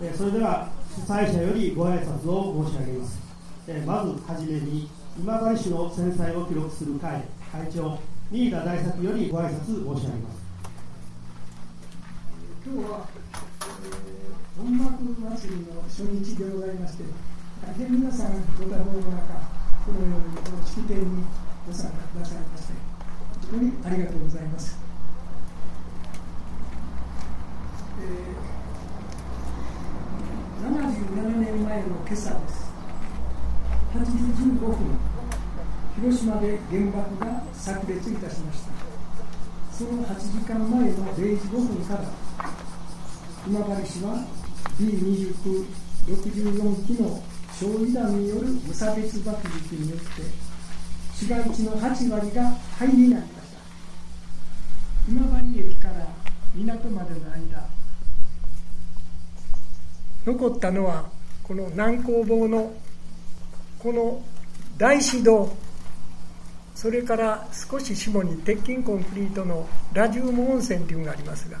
えそれでは主催者よりご挨拶を申し上げます、えまずはじめに今治市の戦災を記録する会会長新田大作よりご挨拶申し上げます。今日は、えー、音楽祭りの初日でございまして大変皆さんご多忙の中このように式典にご参加くださいまして本当にありがとうございます。77年前の今朝です。8時15分広島で原爆が炸裂いたしました。その8時間前の0時5分から今治市は B2964 機の焼夷弾による無差別爆撃によって市街地の8割が灰になりました。今治駅から港までの間残ったのはこの南工房のこの大師堂それから少し下に鉄筋コンクリートのラジウム温泉というのがありますが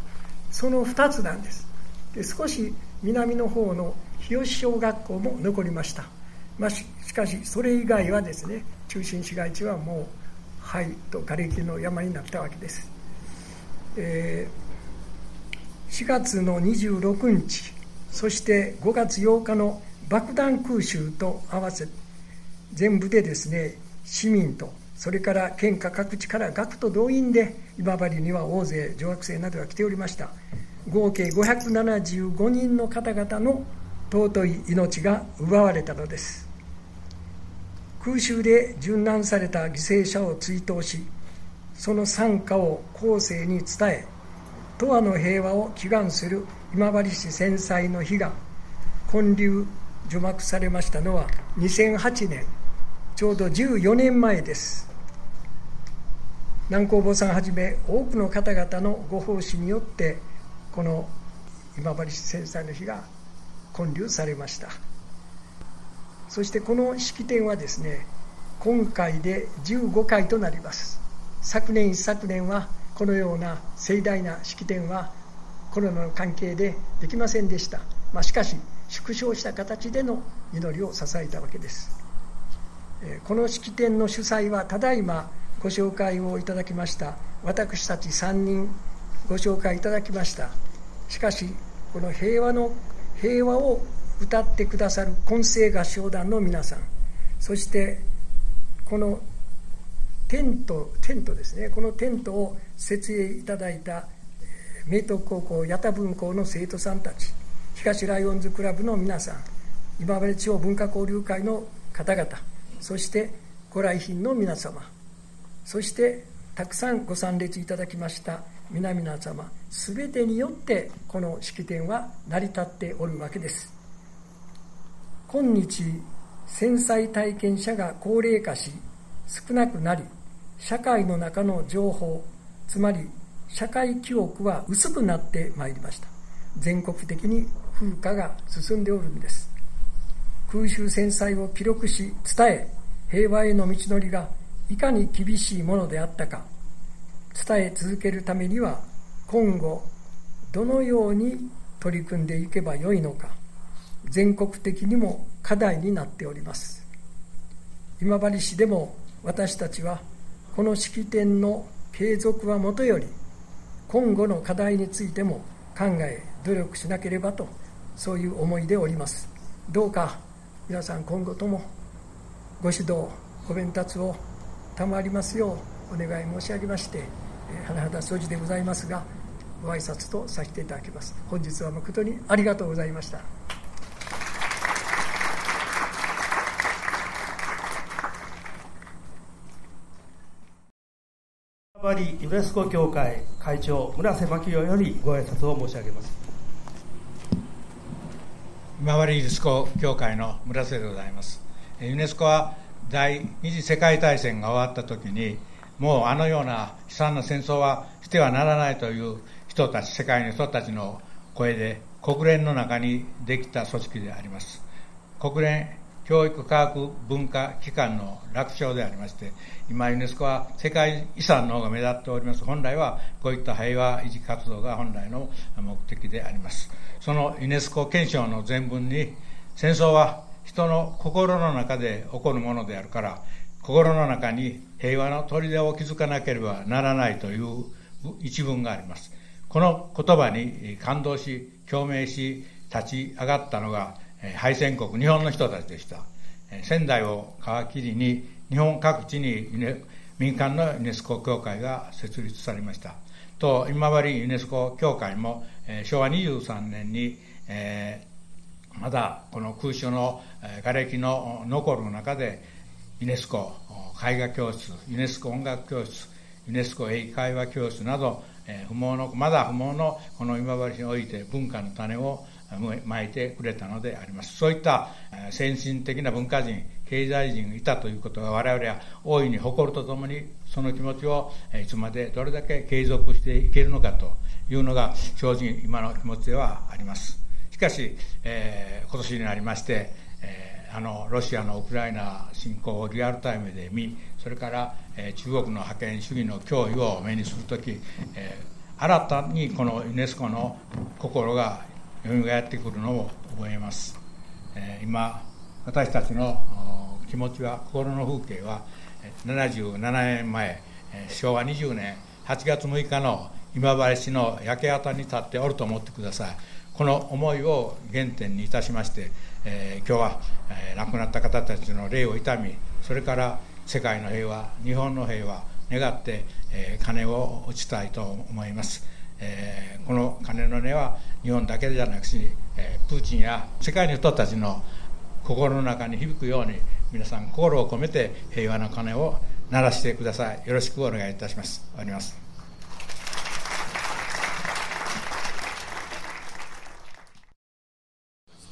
その2つなんです。で少し南の方の日吉小学校も残りました、まあ、しかしそれ以外はですね中心市街地はもう灰と瓦礫の山になったわけです、えー、4月の26日そして5月8日の爆弾空襲と合わせ全部でですね市民とそれから県下各地から学徒動員で今治には大勢女学生などが来ておりました。合計575人の方々の尊い命が奪われたのです。空襲で殉難された犠牲者を追悼しその惨禍を後世に伝え永遠の平和を祈願する今治市戦災の日が建立除幕されましたのは2008年ちょうど14年前です。南光坊さんはじめ多くの方々のご奉仕によってこの今治市戦災の日が建立されました。そしてこの式典はですね今回で15回となります。昨年一昨年はこのような盛大な式典はコロナの関係でできませんでした、まあ、しかし縮小した形での祈りを支えたわけです。この式典の主催はただいまご紹介をいただきました。私たち3人ご紹介いただきました。しかしこの平和の平和を歌ってくださる混声合唱団の皆さんそしてこのテントテントですね。このテントを設営いただいた明徳高校八田分校の生徒さんたち東ライオンズクラブの皆さん今治地方文化交流会の方々そしてご来賓の皆様そしてたくさんご参列いただきました皆々様全てによってこの式典は成り立っておるわけです。今日戦災体験者が高齢化し少なくなり社会の中の情報つまり社会記憶は薄くなってまいりました。全国的に風化が進んでおるんです。空襲戦災を記録し伝え平和への道のりがいかに厳しいものであったか伝え続けるためには今後どのように取り組んでいけばよいのか全国的にも課題になっております。今治市でも私たちはこの式典の継続はもとより今後の課題についても考え努力しなければとそういう思いでおります。どうか皆さん今後ともご指導ご鞭達を賜りますようお願い申し上げまして甚だ掃除でございますがご挨拶とさせていただきます。本日は誠にありがとうございました。バリユネスコ協会会長村瀬真紀夫よりご挨拶を申し上げます。今治ユネスコ協会の村瀬でございます。ユネスコは第二次世界大戦が終わった時にもうあのような悲惨な戦争はしてはならないという人たち世界の人たちの声で国連の中にできた組織であります。国連教育科学文化機関の楽勝でありまして、今ユネスコは世界遺産の方が目立っております。本来はこういった平和維持活動が本来の目的であります。そのユネスコ憲章の前文に、戦争は人の心の中で起こるものであるから、心の中に平和の砦を築かなければならないという一文があります。この言葉に感動し、共鳴し、立ち上がったのが、敗戦国、日本の人たちでした。仙台を皮切りに、日本各地に民間のユネスコ協会が設立されました。と、今治ユネスコ協会も、え昭和23年に、えー、まだこの空襲のえ瓦礫の残る中で、ユネスコ絵画教室、ユネスコ音楽教室、ユネスコ英会話教室など、え不毛の、まだ不毛のこの今治市において文化の種をまいてくれたのであります。そういった先進的な文化人、経済人がいたということが我々は大いに誇るとともに、その気持ちをいつまでどれだけ継続していけるのかというのが正直今の気持ちではあります。しかし、えー、今年になりまして、えー、あのロシアのウクライナ侵攻をリアルタイムで見、それから、えー、中国の覇権主義の脅威を目にするとき、えー、新たにこのユネスコの心が蘇ってくるのを覚えます、えー、今私たちの気持ちは心の風景は77年前昭和20年8月6日の今治市の焼け跡に立っておると思ってください。この思いを原点にいたしまして、えー、今日は、えー、亡くなった方たちの霊を悼みそれから世界の平和日本の平和願って、えー、鐘を打ちたいと思います。えー、この鐘の音は日本だけじゃなくし、えー、プーチンや世界の人たちの心の中に響くように皆さん心を込めて平和な鐘を鳴らしてください。よろしくお願いいたします。終わります。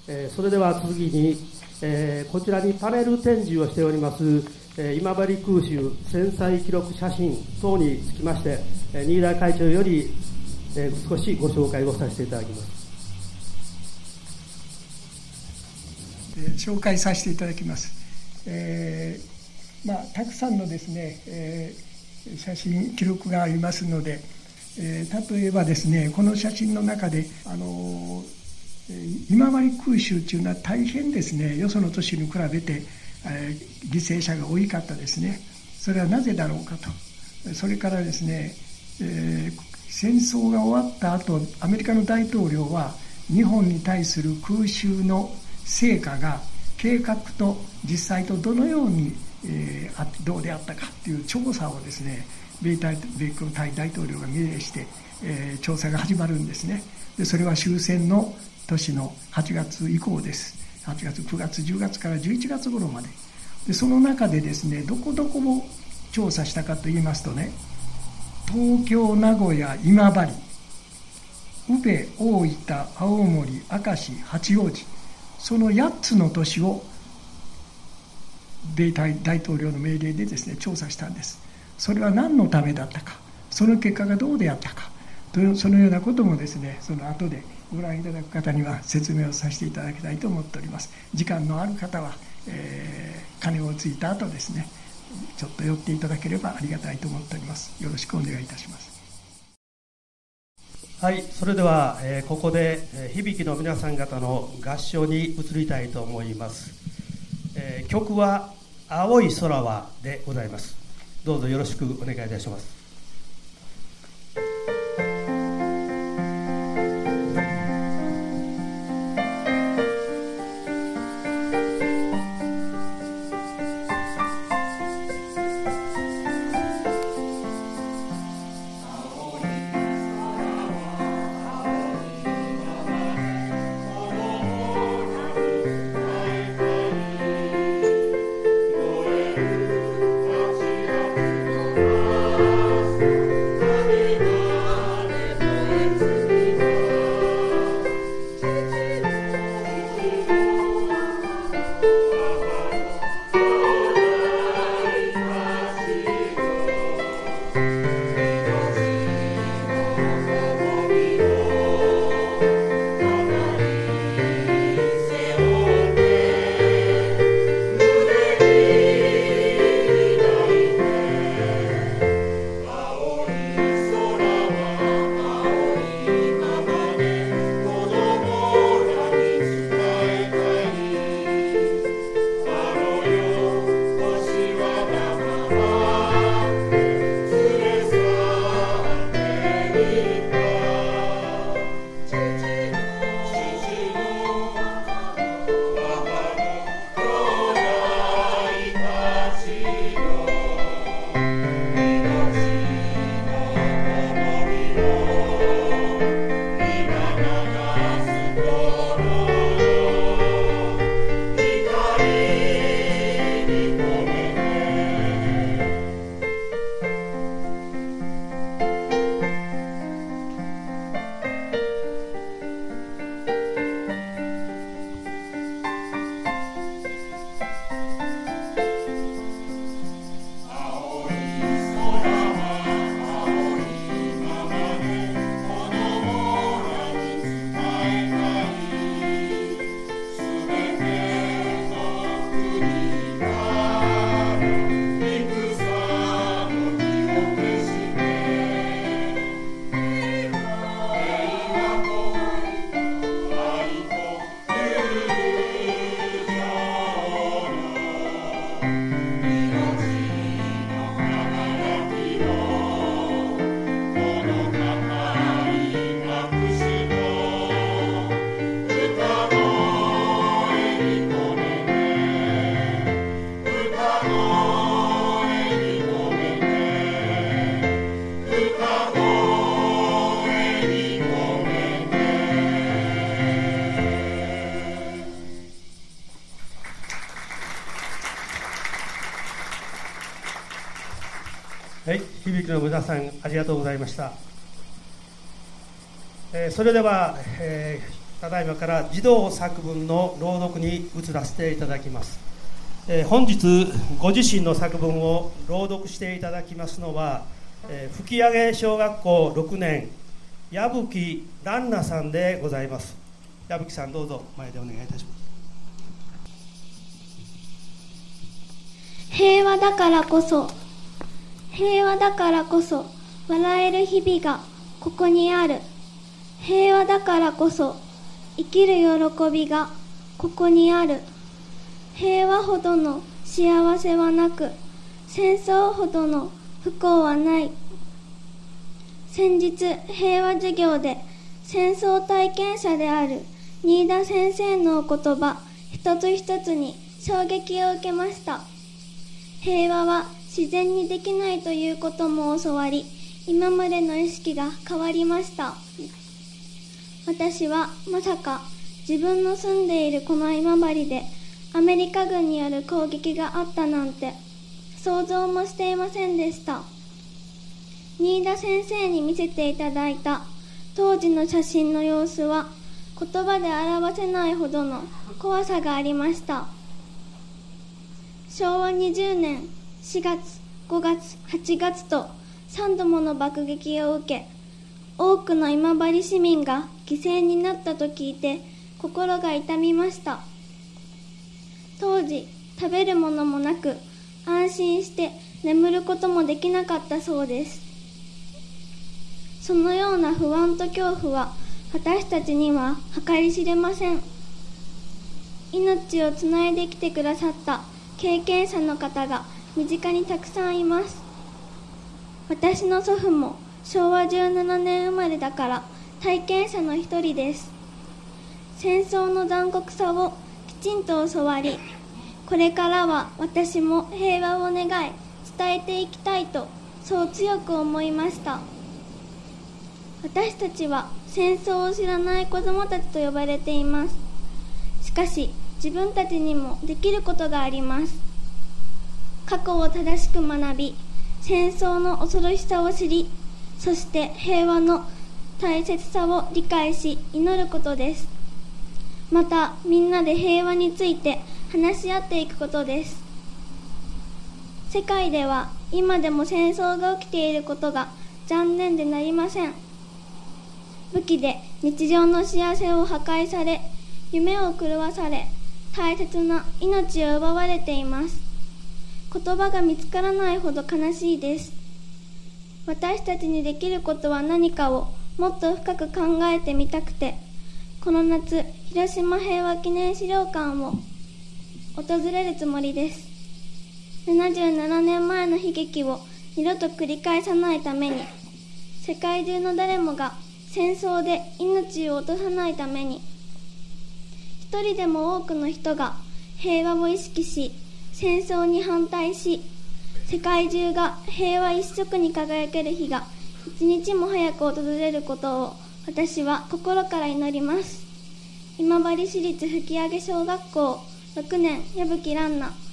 えそれでは次に、えー、こちらにパネル展示をしております、えー、今治空襲戦災記録写真等につきまして、えー、新田会長よりえー、少しご紹介をさせていただきます。紹介させていただきます。えー、まあ、たくさんのですね、えー、写真記録がありますので、えー、例えばですねこの写真の中であの今治空襲というのは大変ですねよその都市に比べて、えー、犠牲者が多かったですねそれはなぜだろうかとそれからですね、えー、戦争が終わった後アメリカの大統領は日本に対する空襲の成果が計画と実際とどのように、えー、どうであったかという調査をですね米大米国大大統領が命令して、えー、調査が始まるんですね。でそれは終戦の年の8月以降です。8月9月10月から11月頃まで。でその中でですねどこどこも調査したかと言いますとね東京名古屋今治。宇部大分青森明石八王子。その8つの都市を米大大統領の命令でですね調査したんです。それは何のためだったか。その結果がどうであったか。そのようなこともですねその後でご覧いただく方には説明をさせていただきたいと思っております。時間のある方は、えー、鐘をついた後ですねちょっと寄っていただければありがたいと思っております。よろしくお願いいたします。はいそれでは、えー、ここで、えー、響の皆さん方の合唱に移りたいと思います、えー、曲は「青い空は」でございます。どうぞよろしくお願いいたします。はい響の皆さんありがとうございました、えー、それでは、えー、ただいまから児童作文の朗読に移らせていただきます、えー、本日ご自身の作文を朗読していただきますのは、えー、吹上小学校6年矢吹蘭奈さんでございます。矢吹さんどうぞ前でお願いいたします。平和だからこそ平和だからこそ笑える日々がここにある。平和だからこそ生きる喜びがここにある。平和ほどの幸せはなく戦争ほどの不幸はない。先日平和授業で戦争体験者である新田先生のお言葉一つ一つに衝撃を受けました。平和は自然にできないということも教わり今までの意識が変わりました。私はまさか自分の住んでいるこの今治でアメリカ軍による攻撃があったなんて想像もしていませんでした。新田先生に見せていただいた当時の写真の様子は言葉で表せないほどの怖さがありました。昭和20年4月5月8月と3度もの爆撃を受け多くの今治市民が犠牲になったと聞いて心が痛みました。当時食べるものもなく安心して眠ることもできなかったそうです。そのような不安と恐怖は私たちには計り知れません。命をつないできてくださった経験者の方が身近にたくさんいます。私の祖父も昭和17年生まれだから体験者の一人です。戦争の残酷さをきちんと教わりこれからは私も平和を願い伝えていきたいとそう強く思いました。私たちは戦争を知らない子供たちと呼ばれています。しかし自分たちにもできることがあります。過去を正しく学び戦争の恐ろしさを知りそして平和の大切さを理解し祈ることです。またみんなで平和について話し合っていくことです。世界では今でも戦争が起きていることが残念でなりません。武器で日常の幸せを破壊され夢を狂わされ大切な命を奪われています。言葉が見つからないほど悲しいです。私たちにできることは何かをもっと深く考えてみたくてこの夏広島平和記念資料館を訪れるつもりです。77年前の悲劇を二度と繰り返さないために世界中の誰もが戦争で命を落とさないために一人でも多くの人が平和を意識し戦争に反対し世界中が平和一色に輝ける日が一日も早く訪れることを私は心から祈ります。今治市立吹上小学校6年矢吹蘭奈。